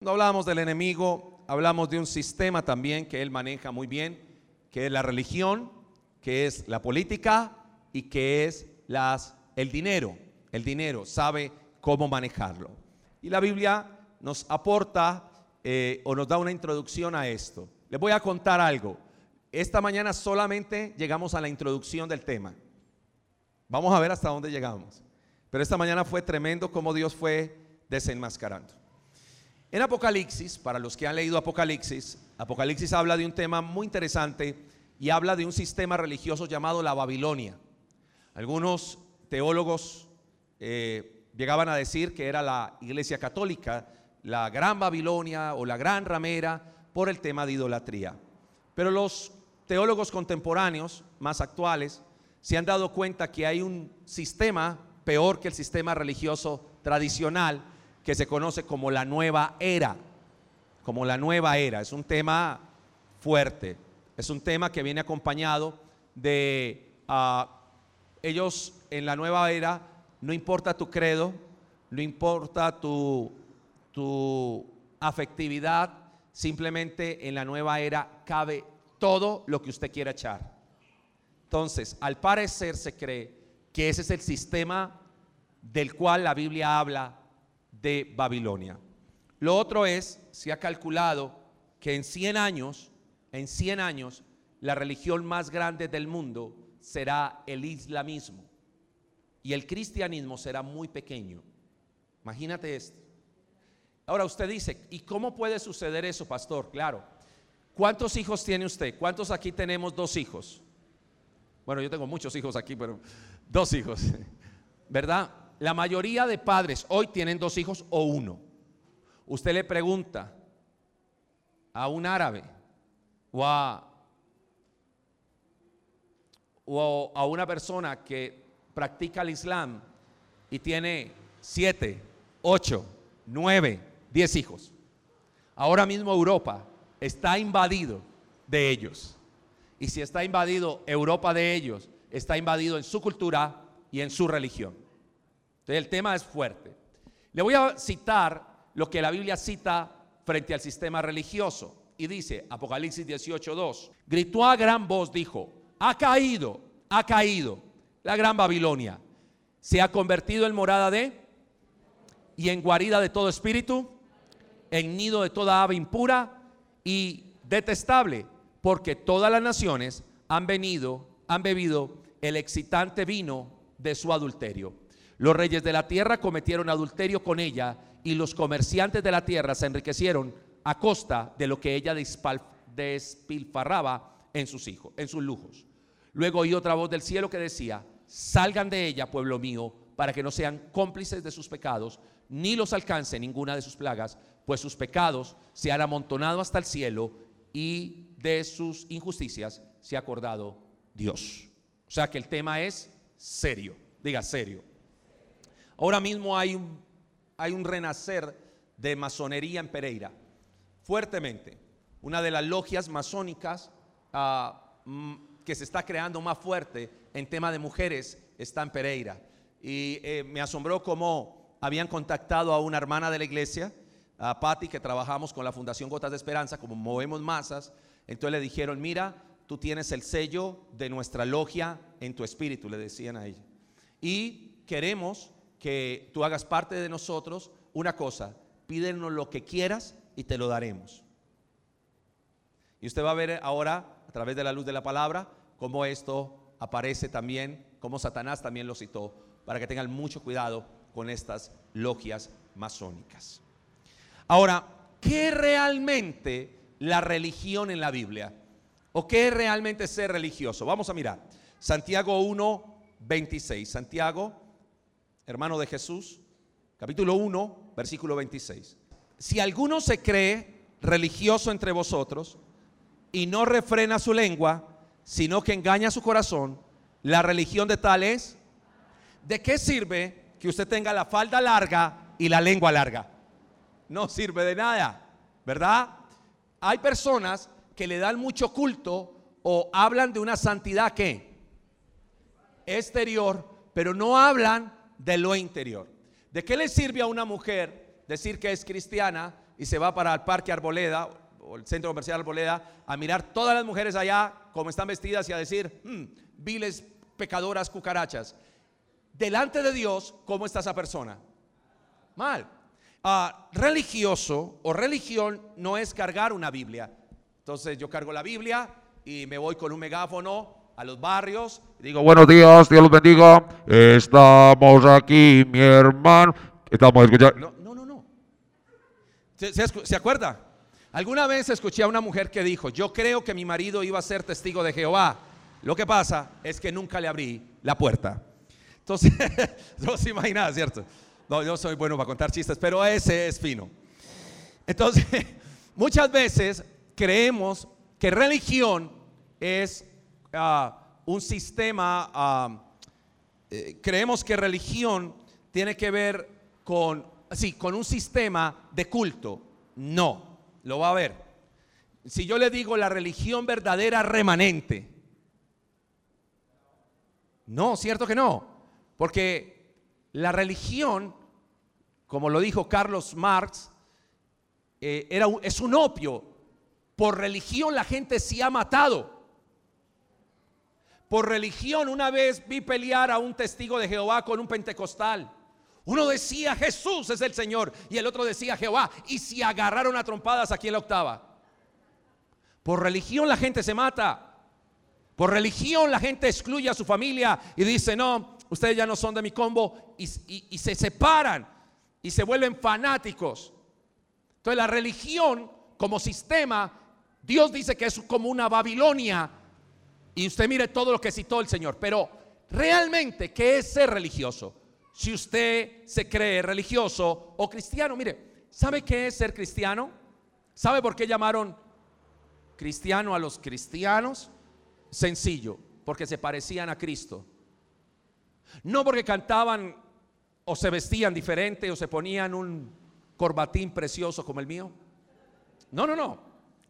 Cuando hablamos del enemigo, hablamos de un sistema también que él maneja muy bien, que es la religión, que es la política y que es el dinero. El dinero sabe cómo manejarlo. Y la Biblia nos aporta eh, o nos da una introducción a esto. Les voy a contar algo. Esta mañana solamente llegamos a la introducción del tema. Vamos a ver hasta dónde llegamos. Pero esta mañana fue tremendo como Dios fue desenmascarando. En Apocalipsis, para los que han leído Apocalipsis, Apocalipsis habla de un tema muy interesante y habla de un sistema religioso llamado la Babilonia. Algunos teólogos eh, llegaban a decir que era la iglesia católica, la gran Babilonia o la gran ramera por el tema de idolatría. Pero los teólogos contemporáneos, más actuales, se han dado cuenta que hay un sistema peor que el sistema religioso tradicional que se conoce como la nueva era, como la nueva era. Es un tema fuerte, es un tema que viene acompañado de ah, ellos en la nueva era, no importa tu credo, no importa tu, tu afectividad, simplemente en la nueva era cabe todo lo que usted quiera echar. Entonces, al parecer se cree que ese es el sistema del cual la Biblia habla de Babilonia. Lo otro es, se ha calculado que en 100 años, en 100 años, la religión más grande del mundo será el islamismo y el cristianismo será muy pequeño. Imagínate esto. Ahora usted dice, ¿y cómo puede suceder eso, pastor? Claro. ¿Cuántos hijos tiene usted? ¿Cuántos aquí tenemos dos hijos? Bueno, yo tengo muchos hijos aquí, pero dos hijos. ¿Verdad? La mayoría de padres hoy tienen dos hijos o uno. Usted le pregunta a un árabe o a, una persona que practica el Islam y tiene siete, ocho, nueve, diez hijos. Ahora mismo Europa está invadido de ellos. Y si está invadido Europa de ellos, está invadido en su cultura y en su religión el tema es fuerte. Le voy a citar lo que la Biblia cita frente al sistema religioso. Y dice, Apocalipsis 18:2, gritó a gran voz, dijo, ha caído, ha caído la gran Babilonia. Se ha convertido en morada de y en guarida de todo espíritu, en nido de toda ave impura y detestable, porque todas las naciones han venido, han bebido el excitante vino de su adulterio. Los reyes de la tierra cometieron adulterio con ella y los comerciantes de la tierra se enriquecieron a costa de lo que ella despilfarraba en sus hijos, en sus lujos. Luego oí otra voz del cielo que decía: Salgan de ella, pueblo mío, para que no sean cómplices de sus pecados, ni los alcance ninguna de sus plagas, pues sus pecados se han amontonado hasta el cielo y de sus injusticias se ha acordado Dios. O sea que el tema es serio, diga serio. Ahora mismo hay un, renacer de masonería en Pereira, fuertemente. Una de las logias masónicas ah, que se está creando más fuerte en tema de mujeres está en Pereira. Y eh, me asombró cómo habían contactado a una hermana de la iglesia, a Patti, que trabajamos con la Fundación Gotas de Esperanza, como movemos masas. Entonces le dijeron, mira, tú tienes el sello de nuestra logia en tu espíritu, le decían a ella. Y queremos que tú hagas parte de nosotros, una cosa, pídenos lo que quieras y te lo daremos. Y usted va a ver ahora, a través de la luz de la palabra, cómo esto aparece también, cómo Satanás también lo citó, para que tengan mucho cuidado con estas logias masónicas. Ahora, ¿qué realmente la religión en la Biblia? ¿O qué es realmente ser religioso? Vamos a mirar. Santiago 1, 26. Santiago hermano de Jesús, capítulo 1, versículo 26. Si alguno se cree religioso entre vosotros y no refrena su lengua, sino que engaña su corazón, la religión de tal es, ¿de qué sirve que usted tenga la falda larga y la lengua larga? No sirve de nada, ¿verdad? Hay personas que le dan mucho culto o hablan de una santidad que exterior, pero no hablan de lo interior. ¿De qué le sirve a una mujer decir que es cristiana y se va para el Parque Arboleda o el Centro Comercial Arboleda a mirar todas las mujeres allá como están vestidas y a decir, "Hmm, viles pecadoras cucarachas. Delante de Dios, ¿cómo está esa persona? Mal. Ah, religioso o religión no es cargar una Biblia. Entonces yo cargo la Biblia y me voy con un megáfono a los barrios digo, Buenos días, Dios los bendiga. Estamos aquí, mi hermano. Estamos escuchando. No, no, no, no. ¿Se, se acuerda? Alguna vez escuché a una mujer que dijo, yo creo que mi marido iba a ser testigo de Jehová. Lo que pasa es que nunca le abrí la puerta. Entonces, no se imagina, ¿cierto? No, yo soy bueno para contar chistes, pero ese es fino. Entonces, muchas veces creemos que religión es ah, un sistema, ah, eh, creemos que religión tiene que ver con, sí, con un sistema de culto. No, lo va a ver. Si yo le digo la religión verdadera remanente, no, cierto que no, porque la religión, como lo dijo Carlos Marx, eh, era es un opio. Por religión la gente se ha matado. Por religión una vez vi pelear a un testigo de Jehová con un pentecostal. Uno decía Jesús es el Señor y el otro decía Jehová y se agarraron a trompadas aquí en la octava. Por religión la gente se mata. Por religión la gente excluye a su familia y dice, no, ustedes ya no son de mi combo y, y- y se separan y se vuelven fanáticos. Entonces la religión como sistema, Dios dice que es como una Babilonia y usted mire todo lo que citó el Señor. Pero realmente, ¿qué es ser religioso? Si usted se cree religioso o cristiano, mire, ¿sabe qué es ser cristiano? ¿Sabe por qué llamaron cristiano a los cristianos? Sencillo, porque se parecían a Cristo. No porque cantaban o se vestían diferente o se ponían un corbatín precioso como el mío. No, no, no.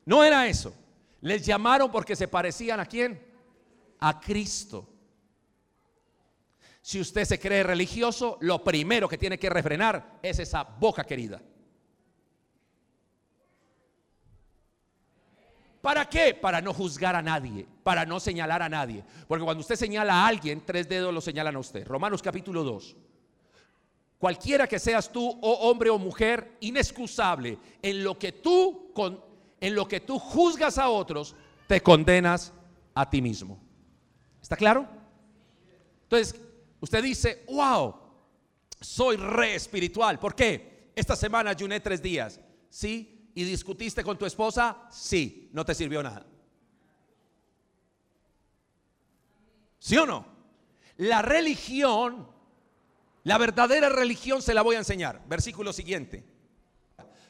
No era eso. Les llamaron porque se parecían a quién? A Cristo. Si usted se cree religioso, lo primero que tiene que refrenar es esa boca querida. ¿Para qué? Para no juzgar a nadie, para no señalar a nadie. Porque cuando usted señala a alguien, tres dedos lo señalan a usted. Romanos capítulo 2. Cualquiera que seas tú, o hombre o mujer, inexcusable, en lo que tú en lo que tú juzgas a otros, te condenas a ti mismo. ¿Está claro? Entonces, usted dice, wow, soy re espiritual. ¿Por qué? Esta semana ayuné tres días. ¿Sí? ¿Y discutiste con tu esposa? Sí, no te sirvió nada. ¿Sí o no? La religión, la verdadera religión se la voy a enseñar. Versículo siguiente.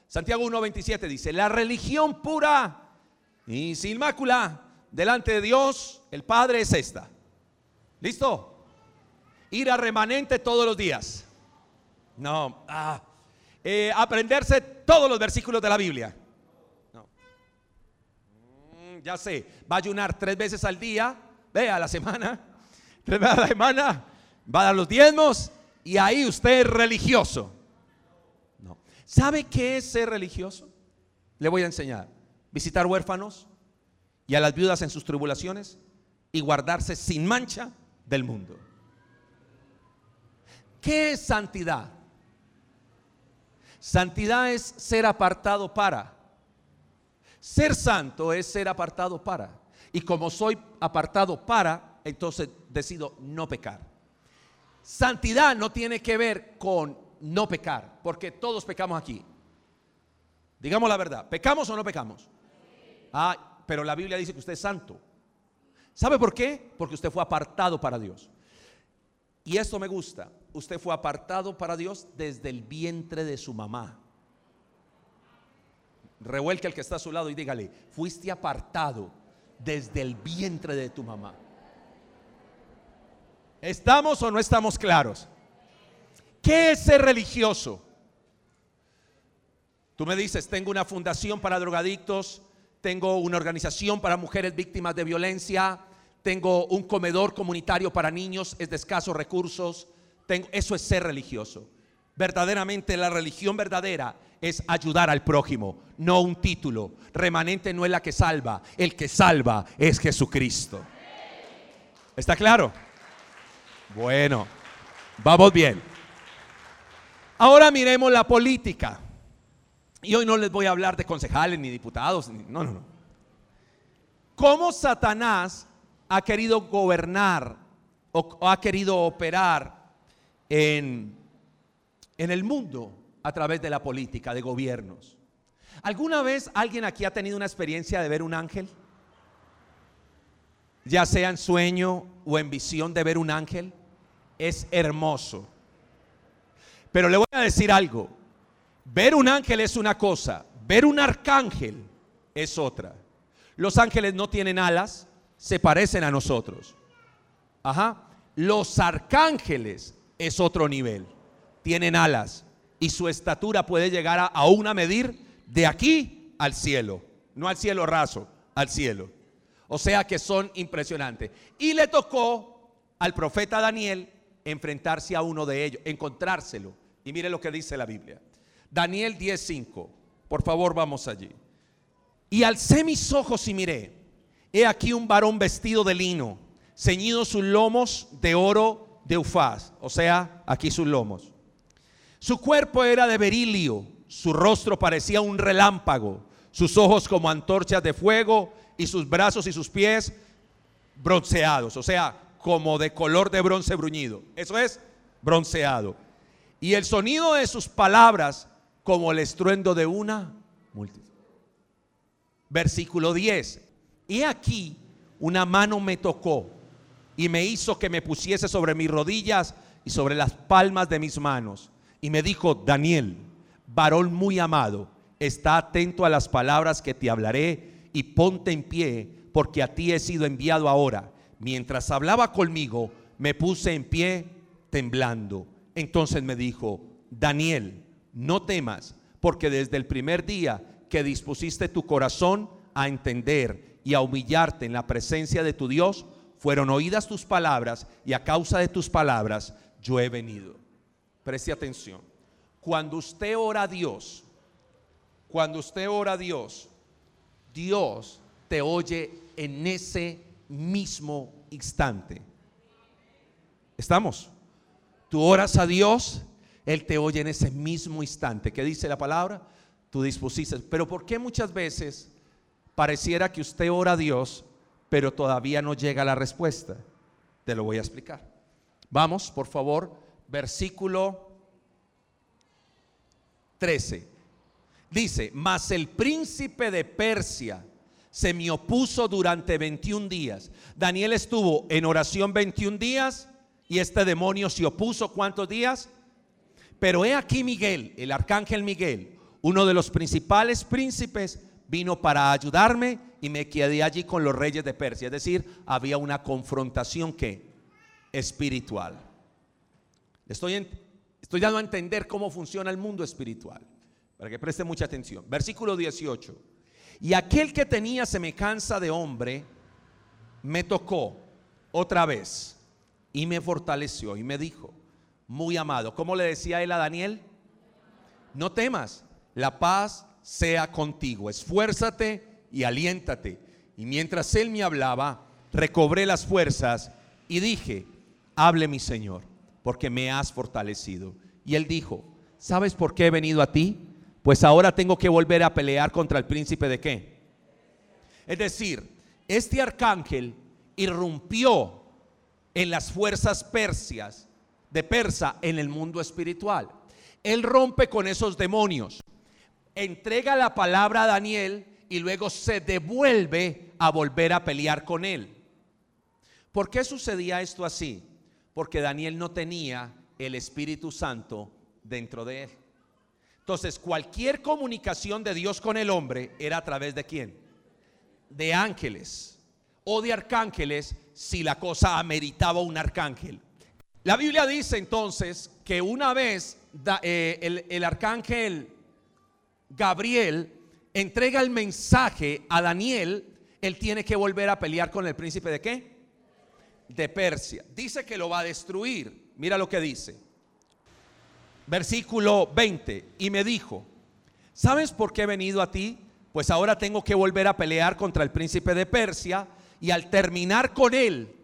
Santiago 1.27 dice, la religión pura y sin mácula delante de Dios, el Padre, es esta. ¿Listo? Ir a remanente todos los días. No, ah, eh, aprenderse todos los versículos de la Biblia. No. Mm, ya sé, va a ayunar tres veces al día, vea, a la semana, tres veces a la semana, va a dar los diezmos y ahí usted es religioso. No. ¿Sabe qué es ser religioso? Le voy a enseñar. Visitar huérfanos y a las viudas en sus tribulaciones y guardarse sin mancha del mundo. ¿Qué es santidad? Santidad es ser apartado para. Ser santo es ser apartado para. Y como soy apartado para, entonces decido no pecar. Santidad no tiene que ver con no pecar, porque todos pecamos aquí. Digamos la verdad, ¿pecamos o no pecamos? Ah, pero la Biblia dice que usted es santo. ¿Sabe por qué? Porque usted fue apartado para Dios. Y esto me gusta. Usted fue apartado para Dios desde el vientre de su mamá. Revuelque al que está a su lado y dígale, fuiste apartado desde el vientre de tu mamá. ¿Estamos o no estamos claros? ¿Qué es ser religioso? Tú me dices, tengo una fundación para drogadictos, tengo una organización para mujeres víctimas de violencia, tengo un comedor comunitario para niños, es de escasos recursos. Eso es ser religioso. Verdaderamente la religión verdadera es ayudar al prójimo, no un título. Remanente no es la que salva, el que salva es Jesucristo. ¿Está claro? Bueno, vamos bien. Ahora miremos la política. Y hoy no les voy a hablar de concejales ni diputados, no, no, no. ¿Cómo Satanás ha querido gobernar o ha querido operar en, en el mundo a través de la política, de gobiernos? ¿Alguna vez alguien aquí ha tenido una experiencia de ver un ángel? Ya sea en sueño o en visión de ver un ángel. Es hermoso. Pero le voy a decir algo. Ver un ángel es una cosa, ver un arcángel es otra. Los ángeles no tienen alas, se parecen a nosotros. Ajá. Los arcángeles es otro nivel. Tienen alas y su estatura puede llegar a, a una medir de aquí al cielo, no al cielo raso, al cielo. O sea que son impresionantes. Y le tocó al profeta Daniel enfrentarse a uno de ellos, encontrárselo. Y mire lo que dice la Biblia. Daniel 10:5. Por favor, vamos allí. Y alcé mis ojos y miré. He aquí un varón vestido de lino, ceñido sus lomos de oro de Ufaz. O sea, aquí sus lomos. Su cuerpo era de berilio, su rostro parecía un relámpago, sus ojos como antorchas de fuego y sus brazos y sus pies bronceados. O sea, como de color de bronce bruñido. Eso es bronceado. Y el sonido de sus palabras como el estruendo de una multitud. Versículo 10. Y aquí una mano me tocó y me hizo que me pusiese sobre mis rodillas y sobre las palmas de mis manos. Y me dijo, Daniel, varón muy amado, está atento a las palabras que te hablaré y ponte en pie, porque a ti he sido enviado ahora. Mientras hablaba conmigo, me puse en pie temblando. Entonces me dijo, Daniel, no temas, porque desde el primer día que dispusiste tu corazón a entender y a humillarte en la presencia de tu Dios, fueron oídas tus palabras y a causa de tus palabras yo he venido. Preste atención. Cuando usted ora a Dios, cuando usted ora a Dios, Dios te oye en ese mismo instante. ¿Estamos? Tú oras a Dios, Él te oye en ese mismo instante. ¿Qué dice la palabra? Tú dispusiste. Pero ¿por qué muchas veces pareciera que usted ora a Dios, pero todavía no llega la respuesta? Te lo voy a explicar. Vamos, por favor, versículo 13. Dice, mas el príncipe de Persia se me opuso durante 21 días. Daniel estuvo en oración 21 días y este demonio se opuso cuántos días. Pero he aquí Miguel, el arcángel Miguel, uno de los principales príncipes, vino para ayudarme y me quedé allí con los reyes de Persia. Es decir, había una confrontación que espiritual. Estoy, estoy dando a entender cómo funciona el mundo espiritual, para que preste mucha atención. Versículo 18. Y aquel que tenía semejanza de hombre me tocó otra vez y me fortaleció y me dijo, muy amado, ¿cómo le decía él a Daniel? No temas, la paz sea contigo, esfuérzate y aliéntate. Y mientras él me hablaba, recobré las fuerzas y dije, hable mi Señor, porque me has fortalecido. Y él dijo, ¿sabes por qué he venido a ti? Pues ahora tengo que volver a pelear contra el príncipe de qué. Es decir, este arcángel irrumpió en las fuerzas persias de Persa en el mundo espiritual. Él rompe con esos demonios, entrega la palabra a Daniel y luego se devuelve a volver a pelear con él. ¿Por qué sucedía esto así? Porque Daniel no tenía el Espíritu Santo dentro de él. Entonces, cualquier comunicación de Dios con el hombre era a través de quién? De ángeles o de arcángeles si la cosa ameritaba un arcángel. La Biblia dice entonces que una vez eh, el, el arcángel Gabriel entrega el mensaje a Daniel, él tiene que volver a pelear con el príncipe de qué? De Persia. Dice que lo va a destruir. Mira lo que dice. Versículo 20. Y me dijo, ¿sabes por qué he venido a ti? Pues ahora tengo que volver a pelear contra el príncipe de Persia y al terminar con él,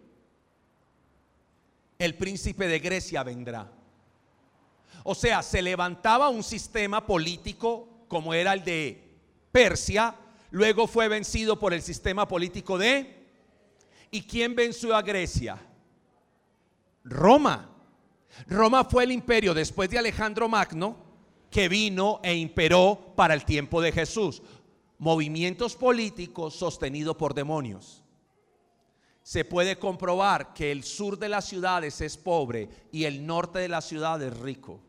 el príncipe de Grecia vendrá. O sea, se levantaba un sistema político como era el de Persia, luego fue vencido por el sistema político de... ¿Y quién venció a Grecia? Roma. Roma fue el imperio después de Alejandro Magno que vino e imperó para el tiempo de Jesús. Movimientos políticos sostenidos por demonios. Se puede comprobar que el sur de las ciudades es pobre y el norte de las ciudades es rico.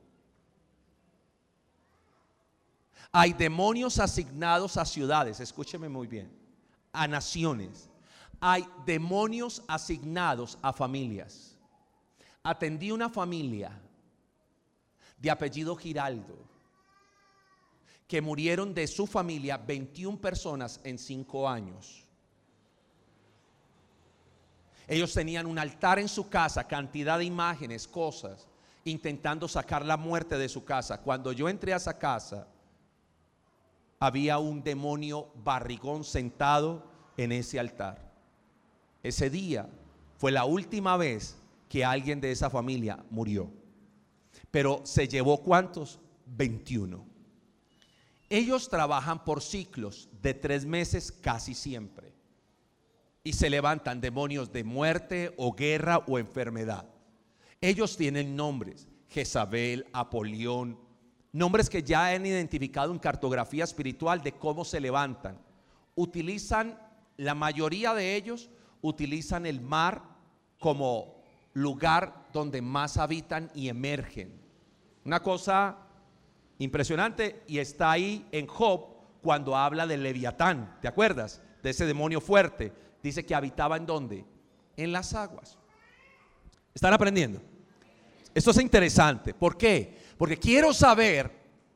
Hay demonios asignados a ciudades, escúcheme muy bien, a naciones. Hay demonios asignados a familias. Atendí una familia de apellido Giraldo que murieron de su familia 21 personas en 5 años. Ellos tenían un altar en su casa, cantidad de imágenes, cosas, intentando sacar la muerte de su casa. Cuando yo entré a esa casa, había un demonio barrigón sentado en ese altar. Ese día fue la última vez que alguien de esa familia murió. Pero se llevó cuántos? 21. Ellos trabajan por ciclos de tres meses casi siempre. Y se levantan demonios de muerte o guerra o enfermedad. Ellos tienen nombres. Jezabel, Apolión, Nombres que ya han identificado en cartografía espiritual de cómo se levantan. Utilizan, la mayoría de ellos utilizan el mar como lugar donde más habitan y emergen. Una cosa impresionante y está ahí en Job cuando habla del Leviatán, ¿te acuerdas? De ese demonio fuerte. Dice que habitaba en dónde? En las aguas. ¿Están aprendiendo? Esto es interesante. ¿Por qué? Porque quiero saber,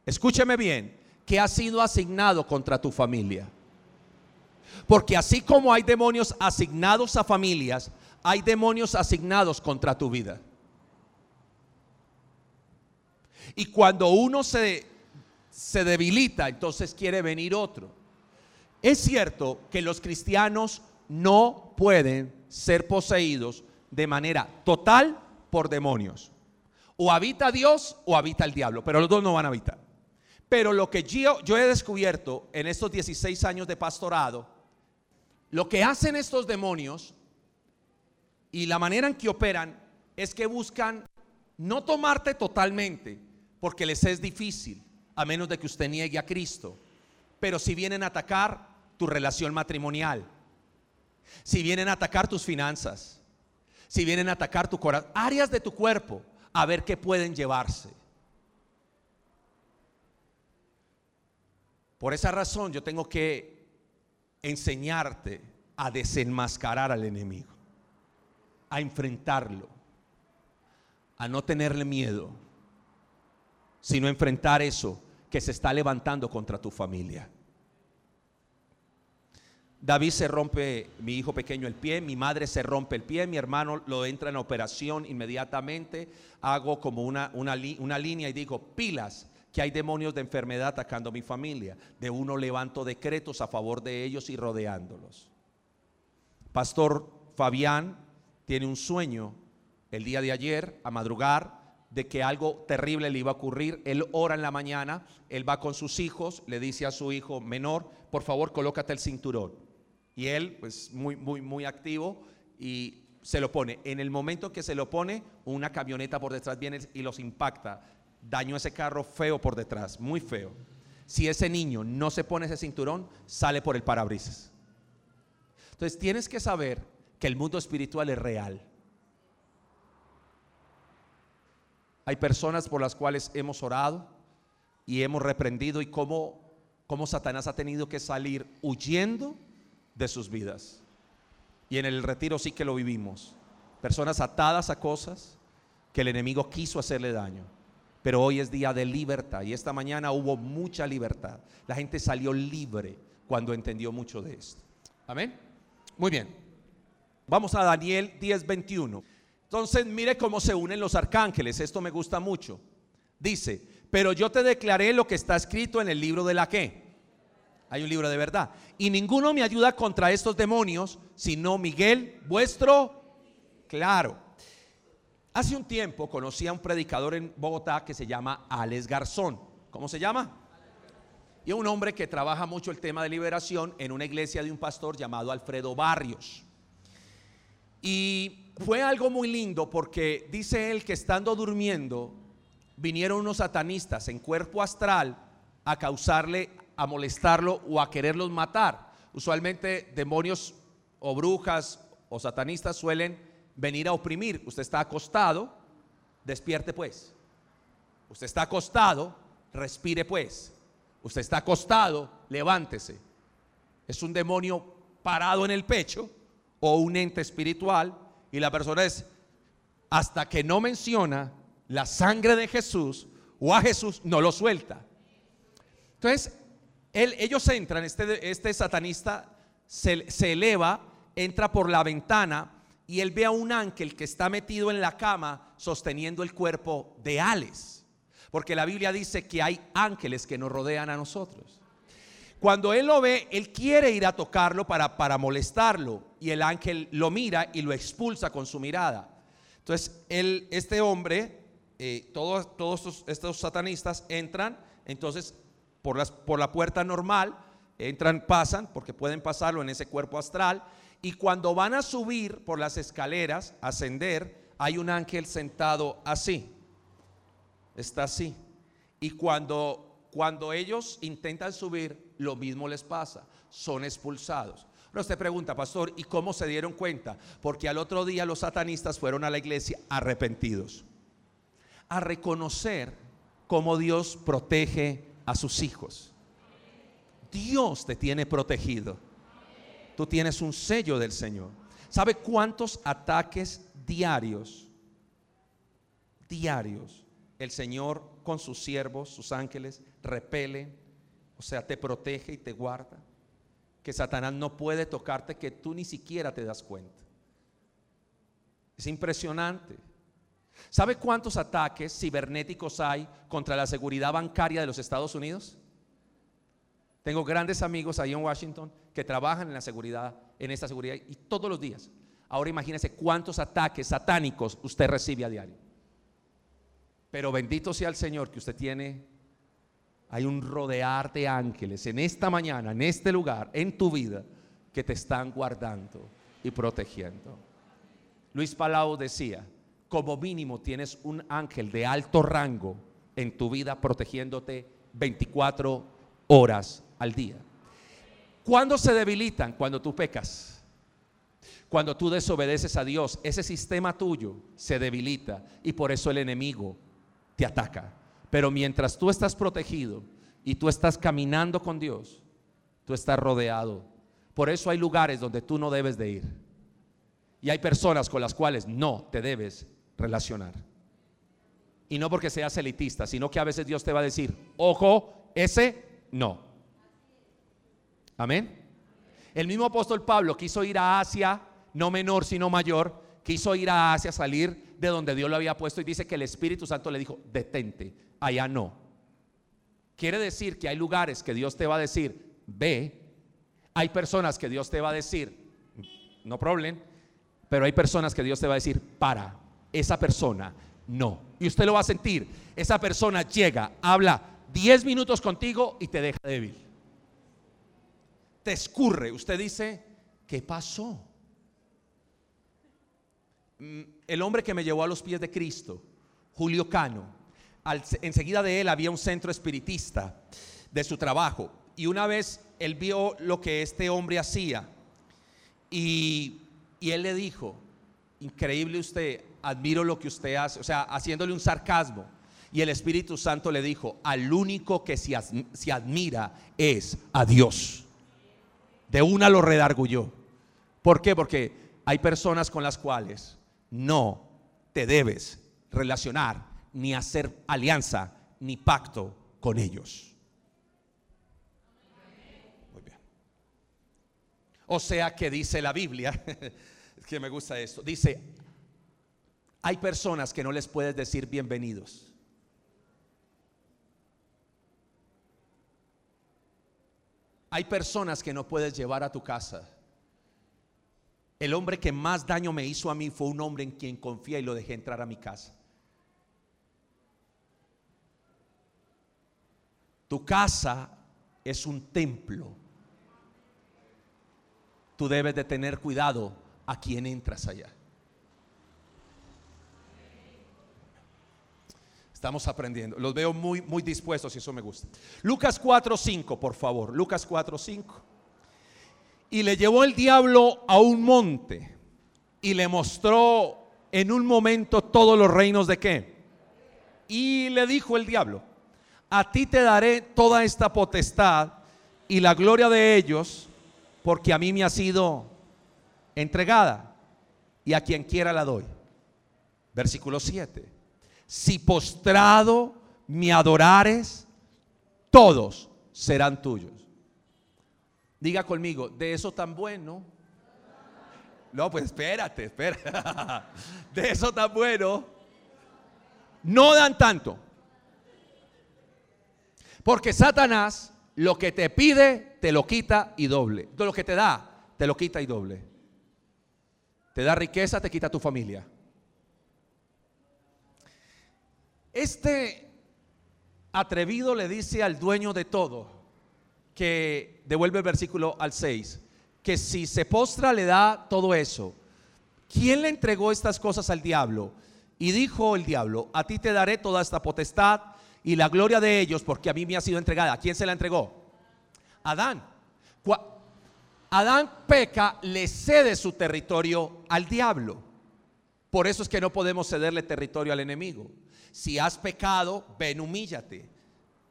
escúcheme bien, que ha sido asignado contra tu familia. Porque así como hay demonios asignados a familias, hay demonios asignados contra tu vida. Y cuando uno se, se debilita, entonces quiere venir otro. Es cierto que los cristianos no pueden ser poseídos de manera total por demonios. O habita Dios o habita el diablo, pero los dos no van a habitar. Pero lo que yo, yo he descubierto en estos 16 años de pastorado, lo que hacen estos demonios y la manera en que operan es que buscan no tomarte totalmente, porque les es difícil, a menos de que usted niegue a Cristo. Pero si vienen a atacar tu relación matrimonial, si vienen a atacar tus finanzas, si vienen a atacar tu corazón, áreas de tu cuerpo a ver qué pueden llevarse. Por esa razón yo tengo que enseñarte a desenmascarar al enemigo, a enfrentarlo, a no tenerle miedo, sino enfrentar eso que se está levantando contra tu familia. David se rompe, mi hijo pequeño, el pie, mi madre se rompe el pie, mi hermano lo entra en operación inmediatamente, hago como una, una, línea y digo, pilas, que hay demonios de enfermedad atacando a mi familia. De uno levanto decretos a favor de ellos y rodeándolos. Pastor Fabián tiene un sueño el día de ayer a madrugar de que algo terrible le iba a ocurrir. Él ora en la mañana, él va con sus hijos, le dice a su hijo menor, por favor colócate el cinturón. Y él, pues muy, muy, muy activo y se lo pone. En el momento que se lo pone, una camioneta por detrás viene y los impacta. Dañó ese carro feo por detrás, muy feo. Si ese niño no se pone ese cinturón, sale por el parabrisas. Entonces tienes que saber que el mundo espiritual es real. Hay personas por las cuales hemos orado y hemos reprendido y cómo, cómo Satanás ha tenido que salir huyendo de sus vidas. Y en el retiro sí que lo vivimos. Personas atadas a cosas que el enemigo quiso hacerle daño. Pero hoy es día de libertad y esta mañana hubo mucha libertad. La gente salió libre cuando entendió mucho de esto. Amén. Muy bien. Vamos a Daniel 10:21. Entonces, mire cómo se unen los arcángeles. Esto me gusta mucho. Dice, Pero yo te declaré lo que está escrito en el libro de la qué. Hay un libro de verdad. Y ninguno me ayuda contra estos demonios, sino Miguel, vuestro claro. Hace un tiempo conocí a un predicador en Bogotá que se llama Alex Garzón. ¿Cómo se llama? Y un hombre que trabaja mucho el tema de liberación en una iglesia de un pastor llamado Alfredo Barrios. Y fue algo muy lindo porque dice él que estando durmiendo vinieron unos satanistas en cuerpo astral a causarle, a molestarlo o a quererlos matar. Usualmente demonios o brujas o satanistas suelen venir a oprimir. Usted está acostado, despierte pues. Usted está acostado, respire pues. Usted está acostado, levántese. Es un demonio parado en el pecho o un ente espiritual y la persona es, hasta que no menciona la sangre de Jesús o a Jesús, no lo suelta. Entonces, ellos entran, este, este satanista se, se eleva, entra por la ventana y él ve a un ángel que está metido en la cama sosteniendo el cuerpo de Alex. Porque la Biblia dice que hay ángeles que nos rodean a nosotros. Cuando él lo ve, él quiere ir a tocarlo para, para molestarlo. Y el ángel lo mira y lo expulsa con su mirada. Entonces, él, este hombre, eh, todos, todos estos, satanistas entran, entonces, por, las, por la puerta normal, entran, pasan, porque pueden pasarlo en ese cuerpo astral. Y cuando van a subir por las escaleras, ascender, hay un ángel sentado así está así. Y cuando, cuando ellos intentan subir, lo mismo les pasa, son expulsados. Pero usted pregunta, pastor, ¿y cómo se dieron cuenta? Porque al otro día los satanistas fueron a la iglesia arrepentidos, a reconocer cómo Dios protege a sus hijos. Dios te tiene protegido. Tú tienes un sello del Señor. ¿Sabe cuántos ataques diarios, diarios, el Señor con sus siervos, sus ángeles, repele, o sea, te protege y te guarda. Que Satanás no puede tocarte, que tú ni siquiera te das cuenta. Es impresionante. ¿Sabe cuántos ataques cibernéticos hay contra la seguridad bancaria de los Estados Unidos? Tengo grandes amigos ahí en Washington que trabajan en la seguridad, en esta seguridad, y todos los días. Ahora imagínese cuántos ataques satánicos usted recibe a diario. Pero bendito sea el Señor que usted tiene, hay un rodear de ángeles en esta mañana, en este lugar, en tu vida, que te están guardando y protegiendo. Luis Palau decía, como mínimo tienes un ángel de alto rango en tu vida protegiéndote 24 horas al día. ¿Cuándo se debilitan? Cuando tú pecas. Cuando tú desobedeces a Dios, ese sistema tuyo se debilita y por eso el enemigo te ataca. Pero mientras tú estás protegido y tú estás caminando con Dios, tú estás rodeado. Por eso hay lugares donde tú no debes de ir. Y hay personas con las cuales no te debes relacionar. Y no porque seas elitista, sino que a veces Dios te va a decir, ojo, ese no. Amén. El mismo apóstol Pablo quiso ir a Asia, no menor sino mayor, quiso ir a Asia, salir de donde Dios lo había puesto y dice que el Espíritu Santo le dijo, detente, allá no. Quiere decir que hay lugares que Dios te va a decir, ve. Hay personas que Dios te va a decir, no problem, pero hay personas que Dios te va a decir, para, esa persona no. Y usted lo va a sentir. Esa persona llega, habla 10 minutos contigo y te deja débil. Te escurre. Usted dice, ¿qué pasó? Mm, el hombre que me llevó a los pies de Cristo, Julio Cano, enseguida de él había un centro espiritista de su trabajo. Y una vez él vio lo que este hombre hacía y, y él le dijo, increíble usted, admiro lo que usted hace, o sea, haciéndole un sarcasmo. Y el Espíritu Santo le dijo, al único que se, admira es a Dios. De una lo redargulló. ¿Por qué? Porque hay personas con las cuales no te debes relacionar ni hacer alianza ni pacto con ellos. Muy bien. O sea que dice la Biblia, que me gusta esto, dice, hay personas que no les puedes decir bienvenidos. Hay personas que no puedes llevar a tu casa. El hombre que más daño me hizo a mí fue un hombre en quien confía y lo dejé entrar a mi casa. Tu casa es un templo. Tú debes de tener cuidado a quien entras allá. Estamos aprendiendo. Los veo muy, muy dispuestos y eso me gusta. Lucas 4.5, por favor. Lucas 4.5. Y le llevó el diablo a un monte y le mostró en un momento todos los reinos de qué. Y le dijo el diablo, a ti te daré toda esta potestad y la gloria de ellos, porque a mí me ha sido entregada y a quien quiera la doy. Versículo 7 si postrado me adorares, todos serán tuyos. Diga conmigo, de eso tan bueno. No, pues espérate, espera. De eso tan bueno. No dan tanto. Porque Satanás lo que te pide, te lo quita y doble. Lo que te da, te lo quita y doble. Te da riqueza, te quita tu familia. Este atrevido le dice al dueño de todo, que devuelve el versículo al 6, que si se postra le da todo eso. ¿Quién le entregó estas cosas al diablo? Y dijo el diablo, a ti te daré toda esta potestad y la gloria de ellos, porque a mí me ha sido entregada. ¿A quién se la entregó? Adán. Adán peca, le cede su territorio al diablo. Por eso es que no podemos cederle territorio al enemigo. Si has pecado, ven, humíllate.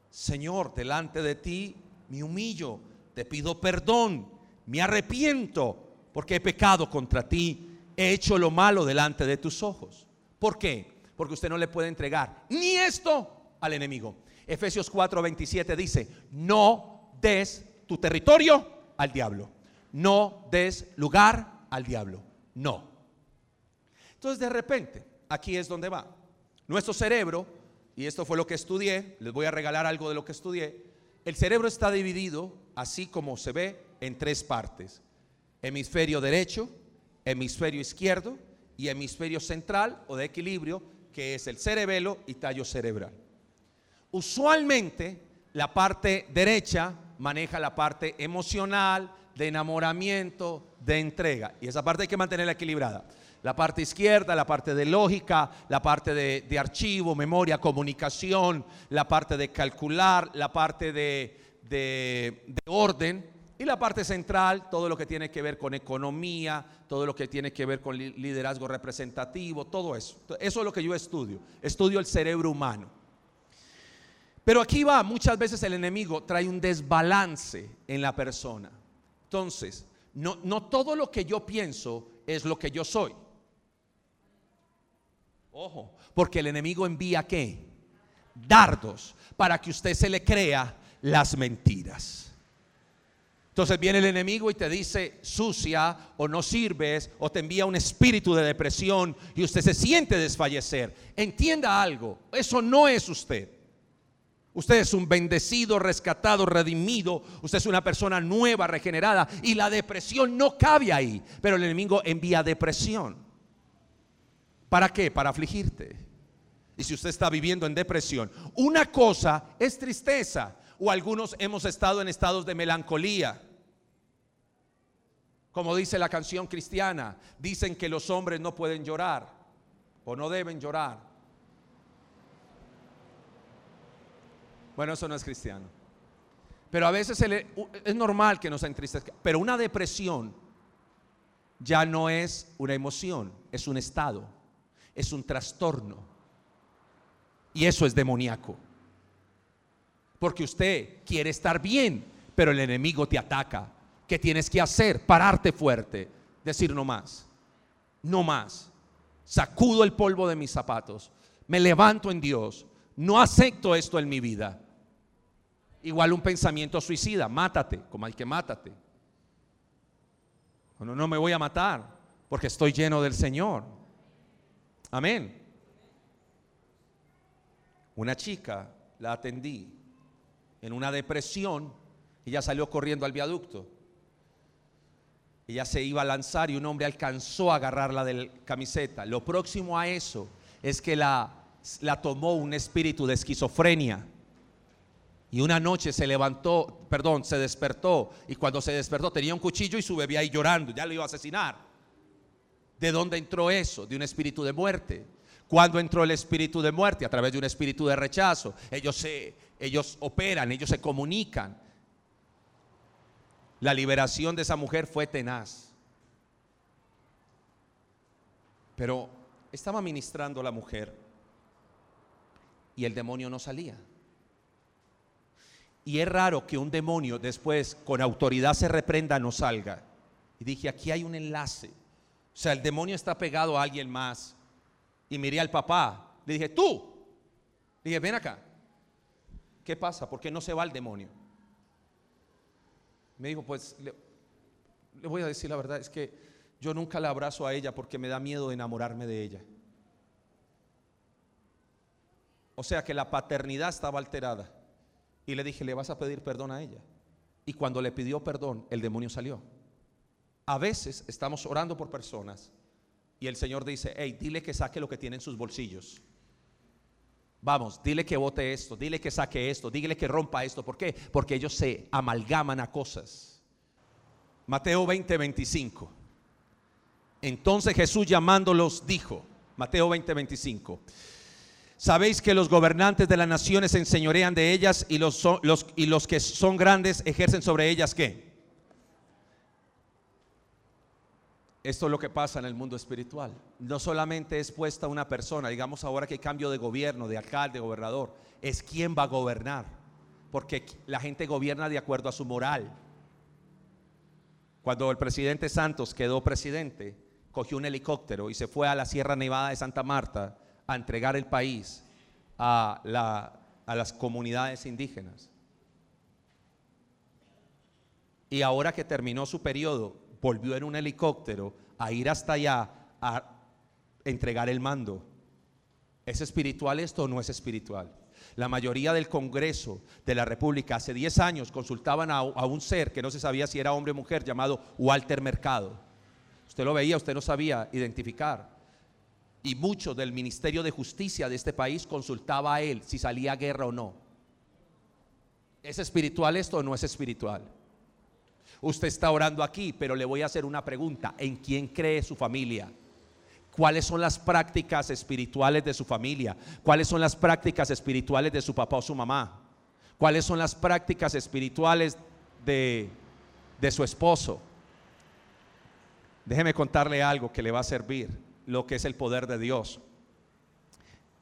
Señor, delante de ti me humillo, te pido perdón, me arrepiento porque he pecado contra ti, he hecho lo malo delante de tus ojos. ¿Por qué? Porque usted no le puede entregar ni esto al enemigo. Efesios 4:27 dice, no des tu territorio al diablo, no des lugar al diablo, no. Entonces de repente, aquí es donde va. Nuestro cerebro, y esto fue lo que estudié, les voy a regalar algo de lo que estudié, el cerebro está dividido, así como se ve, en tres partes. Hemisferio derecho, hemisferio izquierdo y hemisferio central o de equilibrio, que es el cerebelo y tallo cerebral. Usualmente la parte derecha maneja la parte emocional, de enamoramiento, de entrega. Y esa parte hay que mantenerla equilibrada la parte izquierda, la parte de lógica, la parte de, archivo, memoria, comunicación, la parte de calcular, la parte de, de orden y la parte central, todo lo que tiene que ver con economía, todo lo que tiene que ver con liderazgo representativo, todo eso. Eso es lo que yo estudio. Estudio el cerebro humano. Pero aquí va, muchas veces el enemigo trae un desbalance en la persona. Entonces, no, no todo lo que yo pienso es lo que yo soy. Ojo, porque el enemigo envía qué? Dardos para que usted se le crea las mentiras. Entonces viene el enemigo y te dice sucia o no sirves o te envía un espíritu de depresión y usted se siente desfallecer. Entienda algo, eso no es usted. Usted es un bendecido, rescatado, redimido. Usted es una persona nueva, regenerada. Y la depresión no cabe ahí. Pero el enemigo envía depresión. ¿Para qué? Para afligirte. Y si usted está viviendo en depresión, una cosa es tristeza o algunos hemos estado en estados de melancolía. Como dice la canción cristiana, dicen que los hombres no pueden llorar o no deben llorar. Bueno, eso no es cristiano. Pero a veces es normal que nos entristezca. Pero una depresión ya no es una emoción, es un estado es un trastorno. Y eso es demoníaco. Porque usted quiere estar bien, pero el enemigo te ataca. ¿Qué tienes que hacer? Pararte fuerte. Decir no más. No más. Sacudo el polvo de mis zapatos. Me levanto en Dios. No acepto esto en mi vida. Igual un pensamiento suicida. Mátate, como hay que mátate. Bueno, no me voy a matar porque estoy lleno del Señor. Amén. Una chica la atendí en una depresión Ella salió corriendo al viaducto. Ella se iba a lanzar y un hombre alcanzó a agarrarla de la camiseta. Lo próximo a eso es que la, la tomó un espíritu de esquizofrenia. Y una noche se levantó, perdón, se despertó. Y cuando se despertó tenía un cuchillo y su bebé ahí llorando. Ya lo iba a asesinar. ¿De dónde entró eso? De un espíritu de muerte. ¿Cuándo entró el espíritu de muerte? A través de un espíritu de rechazo. Ellos, se, ellos operan, ellos se comunican. La liberación de esa mujer fue tenaz. Pero estaba ministrando la mujer y el demonio no salía. Y es raro que un demonio después con autoridad se reprenda no salga. Y dije, aquí hay un enlace. O sea, el demonio está pegado a alguien más. Y miré al papá. Le dije, tú. Le dije, ven acá. ¿Qué pasa? ¿Por qué no se va el demonio? Me dijo, pues le, voy a decir la verdad, es que yo nunca la abrazo a ella porque me da miedo de enamorarme de ella. O sea que la paternidad estaba alterada. Y le dije, le vas a pedir perdón a ella. Y cuando le pidió perdón, el demonio salió. A veces estamos orando por personas y el Señor dice, hey, dile que saque lo que tiene en sus bolsillos. Vamos, dile que vote esto, dile que saque esto, dile que rompa esto. ¿Por qué? Porque ellos se amalgaman a cosas. Mateo 20, 25. Entonces Jesús llamándolos dijo, Mateo 20, 25. Sabéis que los gobernantes de las naciones se enseñorean de ellas y los, los, y los que son grandes ejercen sobre ellas qué? Esto es lo que pasa en el mundo espiritual. No solamente es puesta una persona, digamos ahora que hay cambio de gobierno, de alcalde, gobernador, es quién va a gobernar. Porque la gente gobierna de acuerdo a su moral. Cuando el presidente Santos quedó presidente, cogió un helicóptero y se fue a la Sierra Nevada de Santa Marta a entregar el país a, a las comunidades indígenas. Y ahora que terminó su periodo, volvió en un helicóptero a ir hasta allá a entregar el mando. ¿Es espiritual esto o no es espiritual? La mayoría del Congreso de la República hace 10 años consultaban a, a, un ser que no se sabía si era hombre o mujer llamado Walter Mercado. Usted lo veía, usted no sabía identificar. Y mucho del Ministerio de Justicia de este país consultaba a él si salía guerra o no. ¿Es espiritual esto o no es espiritual? Usted está orando aquí, pero le voy a hacer una pregunta. ¿En quién cree su familia? ¿Cuáles son las prácticas espirituales de su familia? ¿Cuáles son las prácticas espirituales de su papá o su mamá? ¿Cuáles son las prácticas espirituales de, de su esposo? Déjeme contarle algo que le va a servir, lo que es el poder de Dios.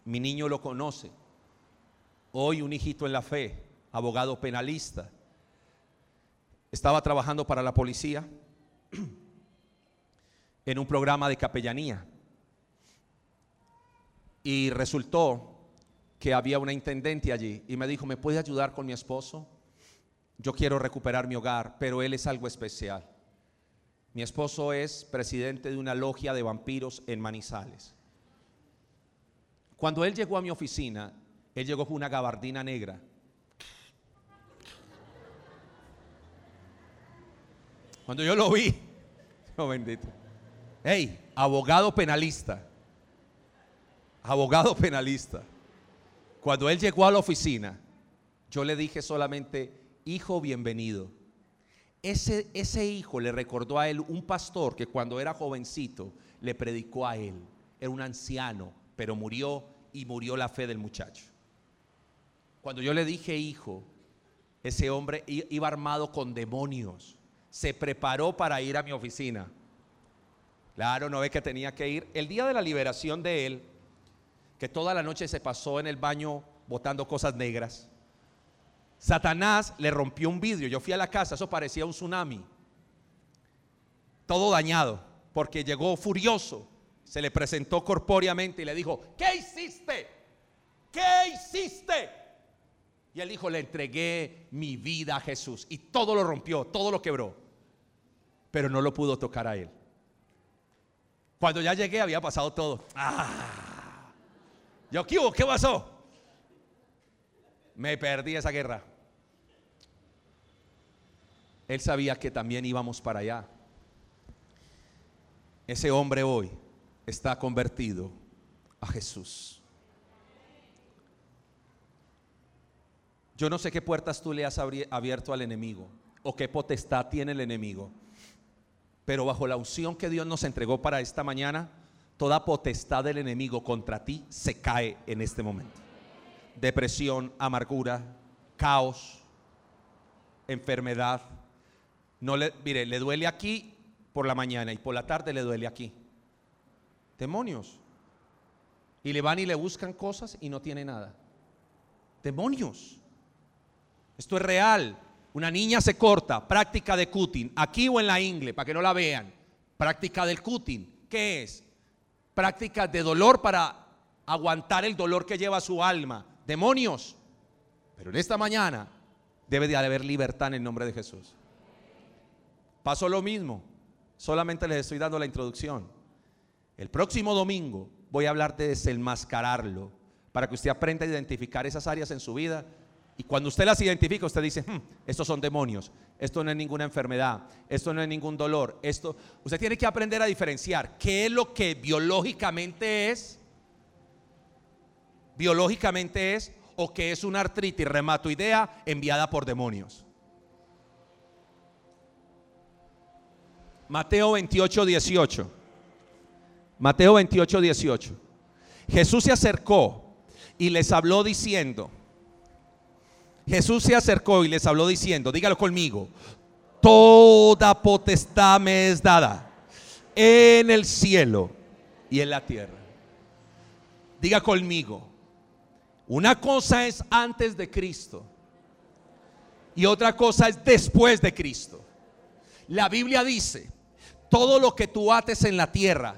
Mi niño lo conoce. Hoy un hijito en la fe, abogado penalista, estaba trabajando para la policía en un programa de capellanía. Y resultó que había una intendente allí y me dijo, ¿me puede ayudar con mi esposo? Yo quiero recuperar mi hogar, pero él es algo especial. Mi esposo es presidente de una logia de vampiros en Manizales. Cuando él llegó a mi oficina, él llegó con una gabardina negra Cuando yo lo vi, oh bendito. Hey, abogado penalista. Abogado penalista. Cuando él llegó a la oficina, yo le dije solamente, hijo, bienvenido. Ese, ese hijo le recordó a él un pastor que cuando era jovencito le predicó a él. Era un anciano, pero murió y murió la fe del muchacho. Cuando yo le dije hijo, ese hombre iba armado con demonios se preparó para ir a mi oficina. Claro, no ve que tenía que ir. El día de la liberación de él, que toda la noche se pasó en el baño botando cosas negras, Satanás le rompió un vidrio. Yo fui a la casa, eso parecía un tsunami. Todo dañado, porque llegó furioso. Se le presentó corpóreamente y le dijo, ¿qué hiciste? ¿Qué hiciste? Y él dijo, le entregué mi vida a Jesús. Y todo lo rompió, todo lo quebró. Pero no lo pudo tocar a él. Cuando ya llegué había pasado todo. Ah. Yo, ¿qué hubo? ¿Qué pasó? Me perdí esa guerra. Él sabía que también íbamos para allá. Ese hombre hoy está convertido a Jesús. Yo no sé qué puertas tú le has abierto al enemigo o qué potestad tiene el enemigo, pero bajo la unción que Dios nos entregó para esta mañana, toda potestad del enemigo contra ti se cae en este momento. Depresión, amargura, caos, enfermedad. No le, mire, le duele aquí por la mañana y por la tarde le duele aquí. Demonios. Y le van y le buscan cosas y no tiene nada. Demonios. Esto es real. Una niña se corta, práctica de cutting, aquí o en la ingle, para que no la vean. Práctica del cutting. ¿Qué es? Práctica de dolor para aguantar el dolor que lleva su alma. Demonios. Pero en esta mañana debe de haber libertad en el nombre de Jesús. Pasó lo mismo. Solamente les estoy dando la introducción. El próximo domingo voy a hablar de desenmascararlo para que usted aprenda a identificar esas áreas en su vida. Y cuando usted las identifica, usted dice, hmm, estos son demonios, esto no es ninguna enfermedad, esto no es ningún dolor, esto, usted tiene que aprender a diferenciar qué es lo que biológicamente es, biológicamente es, o que es una artritis reumatoidea enviada por demonios. Mateo 28, 18. Mateo 28, 18. Jesús se acercó y les habló diciendo, Jesús se acercó y les habló diciendo, dígalo conmigo, toda potestad me es dada en el cielo y en la tierra. Diga conmigo, una cosa es antes de Cristo y otra cosa es después de Cristo. La Biblia dice, todo lo que tú ates en la tierra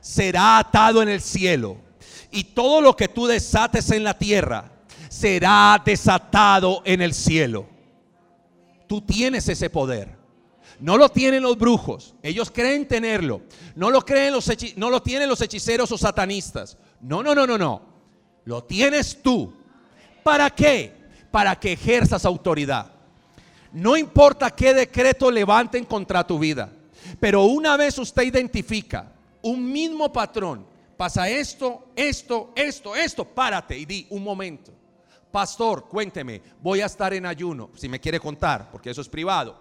será atado en el cielo. Y todo lo que tú desates en la tierra será desatado en el cielo. Tú tienes ese poder. No lo tienen los brujos. Ellos creen tenerlo. No lo creen los no lo tienen los hechiceros o satanistas. No, no, no, no, no. Lo tienes tú. ¿Para qué? Para que ejerzas autoridad. No importa qué decreto levanten contra tu vida. Pero una vez usted identifica un mismo patrón, pasa esto, esto, esto, esto, párate y di un momento. Pastor, cuénteme, voy a estar en ayuno, si me quiere contar, porque eso es privado.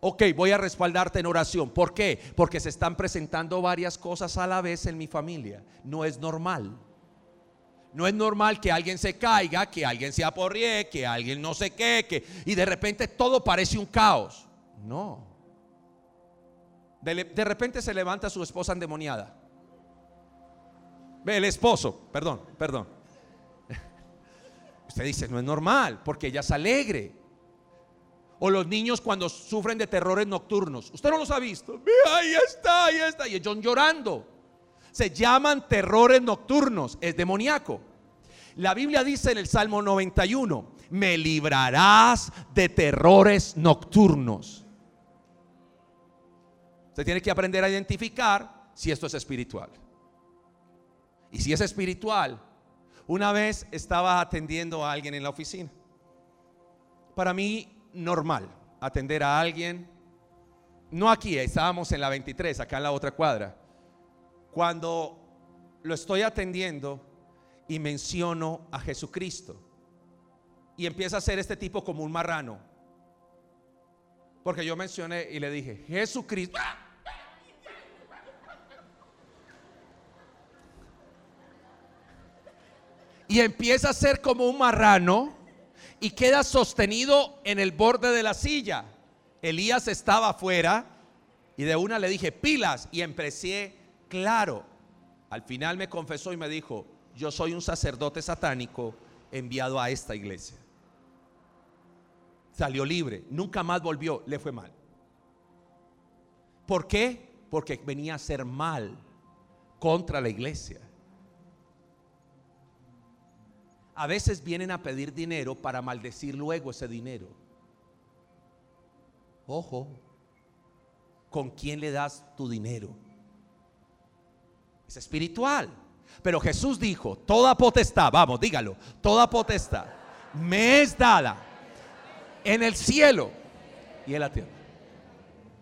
Ok, voy a respaldarte en oración. ¿Por qué? Porque se están presentando varias cosas a la vez en mi familia. No es normal. No es normal que alguien se caiga, que alguien se aporrie, que alguien no sé qué, que, y de repente todo parece un caos. No. De, repente se levanta su esposa endemoniada. Ve, el esposo, perdón, perdón. Usted dice, no es normal, porque ella es alegre. O los niños cuando sufren de terrores nocturnos. Usted no los ha visto. Ve, ahí está, ahí está. Y ellos llorando. Se llaman terrores nocturnos. Es demoníaco. La Biblia dice en el Salmo 91, me librarás de terrores nocturnos. Usted tiene que aprender a identificar si esto es espiritual. Y si es espiritual, una vez estaba atendiendo a alguien en la oficina. Para mí, normal atender a alguien. No aquí, estábamos en la 23, acá en la otra cuadra. Cuando lo estoy atendiendo y menciono a Jesucristo. Y empieza a ser este tipo como un marrano. Porque yo mencioné y le dije, Jesucristo. Y empieza a ser como un marrano y queda sostenido en el borde de la silla. Elías estaba afuera y de una le dije, pilas, y empecé claro. Al final me confesó y me dijo, yo soy un sacerdote satánico enviado a esta iglesia. Salió libre, nunca más volvió, le fue mal. ¿Por qué? Porque venía a ser mal contra la iglesia. A veces vienen a pedir dinero para maldecir luego ese dinero. Ojo, ¿con quién le das tu dinero? Es espiritual. Pero Jesús dijo, toda potestad, vamos, dígalo, toda potestad me es dada en el cielo y en la tierra.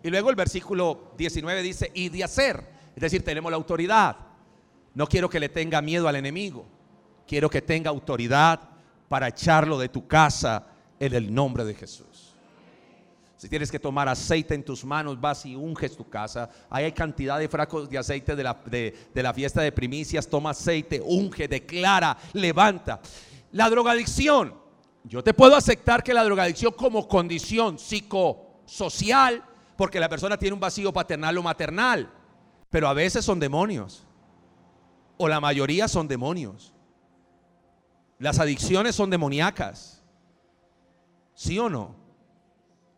Y luego el versículo 19 dice, y de hacer. Es decir, tenemos la autoridad. No quiero que le tenga miedo al enemigo. Quiero que tenga autoridad para echarlo de tu casa en el nombre de Jesús. Si tienes que tomar aceite en tus manos, vas y unges tu casa. Ahí hay cantidad de fracos de aceite de la, de, de la fiesta de primicias. Toma aceite, unge, declara, levanta. La drogadicción. Yo te puedo aceptar que la drogadicción como condición psicosocial, porque la persona tiene un vacío paternal o maternal, pero a veces son demonios. O la mayoría son demonios. Las adicciones son demoníacas. ¿Sí o no?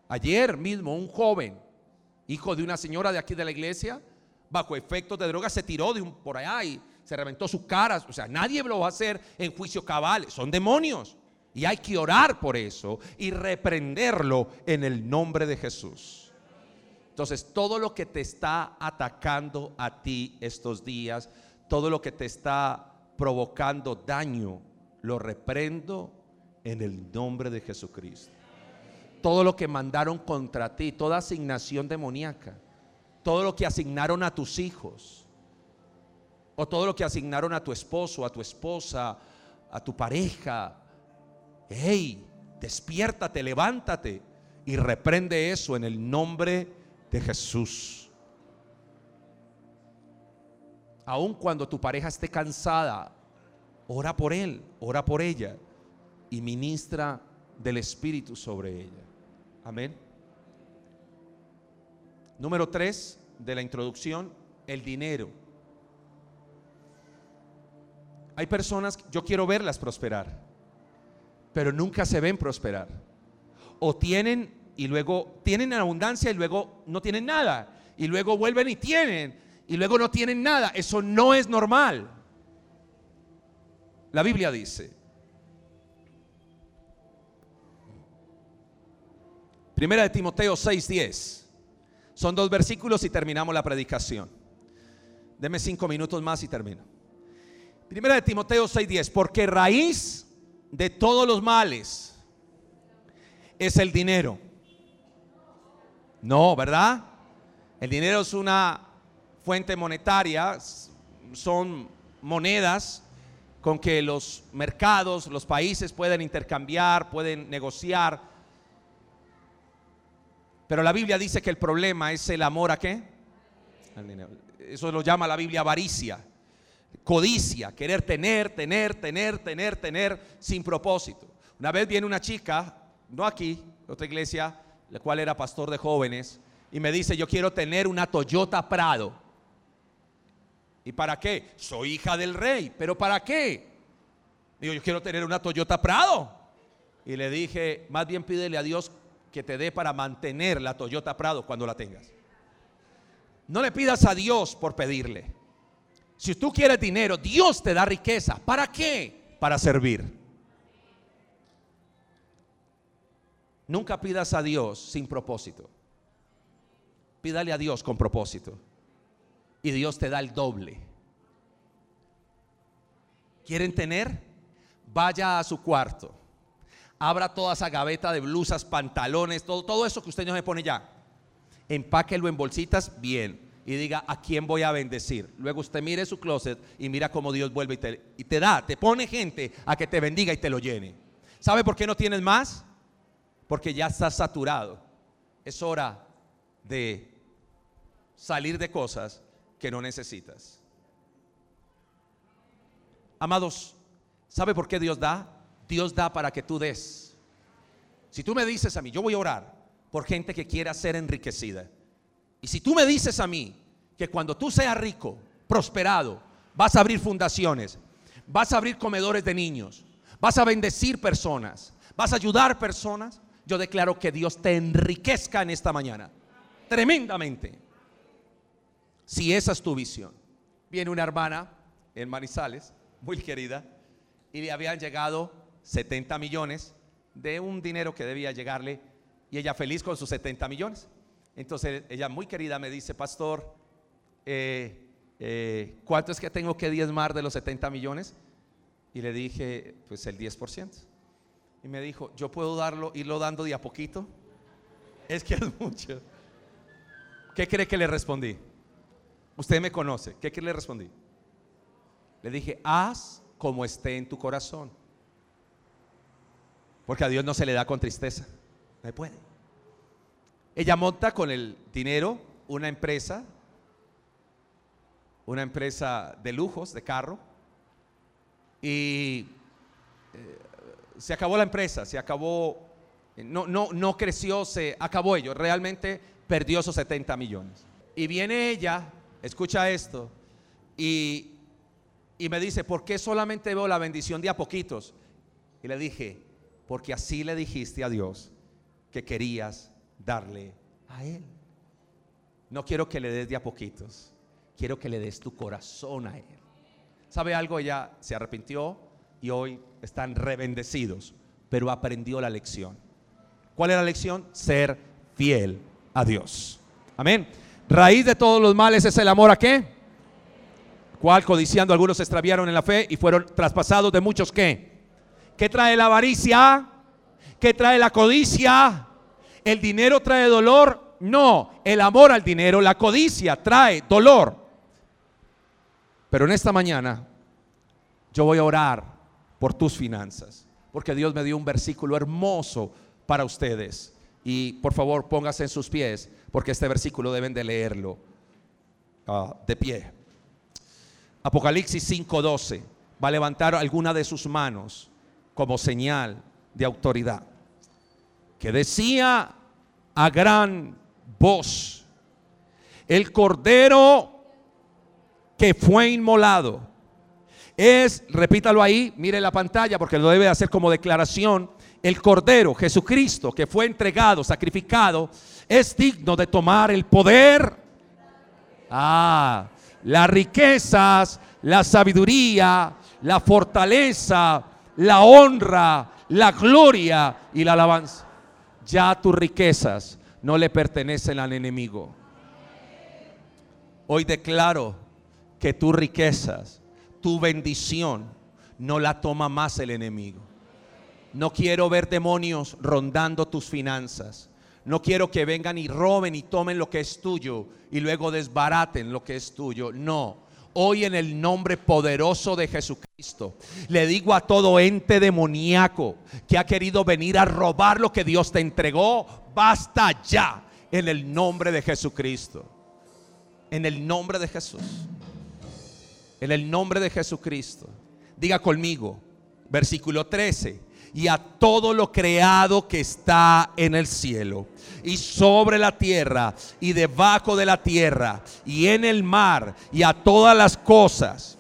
Ayer mismo un joven, hijo de una señora de aquí de la iglesia, bajo efectos de droga se tiró de un por allá y se reventó su cara. O sea, nadie lo va a hacer en juicio cabal. Son demonios. Y hay que orar por eso y reprenderlo en el nombre de Jesús. Entonces, todo lo que te está atacando a ti estos días, todo lo que te está provocando daño, lo reprendo en el nombre de Jesucristo. Todo lo que mandaron contra ti, toda asignación demoníaca, todo lo que asignaron a tus hijos, o todo lo que asignaron a tu esposo, a tu esposa, a tu pareja. Hey, despiértate, levántate y reprende eso en el nombre de Jesús. Aun cuando tu pareja esté cansada, ora por él, ora por ella y ministra del Espíritu sobre ella. Amén. Número tres de la introducción, el dinero. Hay personas, yo quiero verlas prosperar, pero nunca se ven prosperar. O tienen y luego tienen abundancia y luego no tienen nada. Y luego vuelven y tienen y luego no tienen nada. Eso no es normal. La Biblia dice, Primera de Timoteo 6:10. Son dos versículos y terminamos la predicación. Deme cinco minutos más y termino. Primera de Timoteo 6:10. Porque raíz de todos los males es el dinero. No, ¿verdad? El dinero es una fuente monetaria, son monedas con que los mercados, los países pueden intercambiar, pueden negociar. Pero la Biblia dice que el problema es el amor a qué? Eso lo llama la Biblia avaricia, codicia, querer tener, tener, tener, tener, tener sin propósito. Una vez viene una chica, no aquí, otra iglesia, la cual era pastor de jóvenes, y me dice, yo quiero tener una Toyota Prado. ¿Y para qué? Soy hija del rey, pero ¿para qué? Digo, yo quiero tener una Toyota Prado. Y le dije, más bien pídele a Dios que te dé para mantener la Toyota Prado cuando la tengas. No le pidas a Dios por pedirle. Si tú quieres dinero, Dios te da riqueza. ¿Para qué? Para servir. Nunca pidas a Dios sin propósito. Pídale a Dios con propósito. Y Dios te da el doble. ¿Quieren tener? Vaya a su cuarto. Abra toda esa gaveta de blusas, pantalones, todo, todo eso que usted no se pone ya. Empáquelo en bolsitas bien y diga a quién voy a bendecir. Luego usted mire su closet y mira cómo Dios vuelve y te, y te da, te pone gente a que te bendiga y te lo llene. ¿Sabe por qué no tienes más? Porque ya estás saturado. Es hora de salir de cosas que no necesitas. Amados, ¿sabe por qué Dios da? Dios da para que tú des. Si tú me dices a mí, yo voy a orar por gente que quiera ser enriquecida. Y si tú me dices a mí que cuando tú seas rico, prosperado, vas a abrir fundaciones, vas a abrir comedores de niños, vas a bendecir personas, vas a ayudar personas, yo declaro que Dios te enriquezca en esta mañana. Tremendamente. Si esa es tu visión. Viene una hermana en Manizales, muy querida, y le habían llegado 70 millones de un dinero que debía llegarle, y ella feliz con sus 70 millones. Entonces ella muy querida me dice, pastor, eh, eh, ¿cuánto es que tengo que diezmar de los 70 millones? Y le dije, pues el 10%. Y me dijo, ¿yo puedo darlo, irlo dando de a poquito? Es que es mucho. ¿Qué cree que le respondí? Usted me conoce. ¿Qué que le respondí? Le dije, haz como esté en tu corazón. Porque a Dios no se le da con tristeza. No puede. Ella monta con el dinero una empresa, una empresa de lujos, de carro, y eh, se acabó la empresa, se acabó, no, no, no creció, se acabó ello, realmente perdió esos 70 millones. Y viene ella, escucha esto, y, y me dice, ¿por qué solamente veo la bendición de a poquitos? Y le dije, porque así le dijiste a Dios que querías darle a Él. No quiero que le des de a poquitos, quiero que le des tu corazón a Él. ¿Sabe algo? Ella se arrepintió y hoy están rebendecidos, pero aprendió la lección. ¿Cuál es la lección? Ser fiel a Dios. Amén. Raíz de todos los males es el amor a qué? ¿Cuál codiciando algunos se extraviaron en la fe y fueron traspasados de muchos qué? ¿Qué trae la avaricia? ¿Qué trae la codicia? ¿El dinero trae dolor? No, el amor al dinero, la codicia trae dolor. Pero en esta mañana yo voy a orar por tus finanzas, porque Dios me dio un versículo hermoso para ustedes. Y por favor póngase en sus pies, porque este versículo deben de leerlo ah, de pie. Apocalipsis 5:12 va a levantar alguna de sus manos como señal de autoridad, que decía a gran voz, el cordero que fue inmolado es, repítalo ahí, mire la pantalla porque lo debe hacer como declaración, el cordero Jesucristo que fue entregado, sacrificado, es digno de tomar el poder, ah, las riquezas, la sabiduría, la fortaleza, la honra, la gloria y la alabanza. Ya tus riquezas no le pertenecen al enemigo. Hoy declaro que tus riquezas, tu bendición, no la toma más el enemigo. No quiero ver demonios rondando tus finanzas. No quiero que vengan y roben y tomen lo que es tuyo y luego desbaraten lo que es tuyo. No. Hoy en el nombre poderoso de Jesucristo, le digo a todo ente demoníaco que ha querido venir a robar lo que Dios te entregó, basta ya en el nombre de Jesucristo. En el nombre de Jesús. En el nombre de Jesucristo. Diga conmigo, versículo 13 y a todo lo creado que está en el cielo y sobre la tierra y debajo de la tierra y en el mar y a todas las cosas.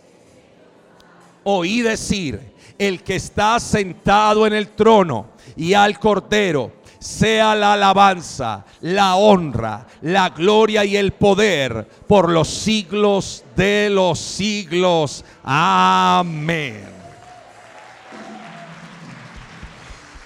Oí decir, el que está sentado en el trono y al cordero, sea la alabanza, la honra, la gloria y el poder por los siglos de los siglos. Amén.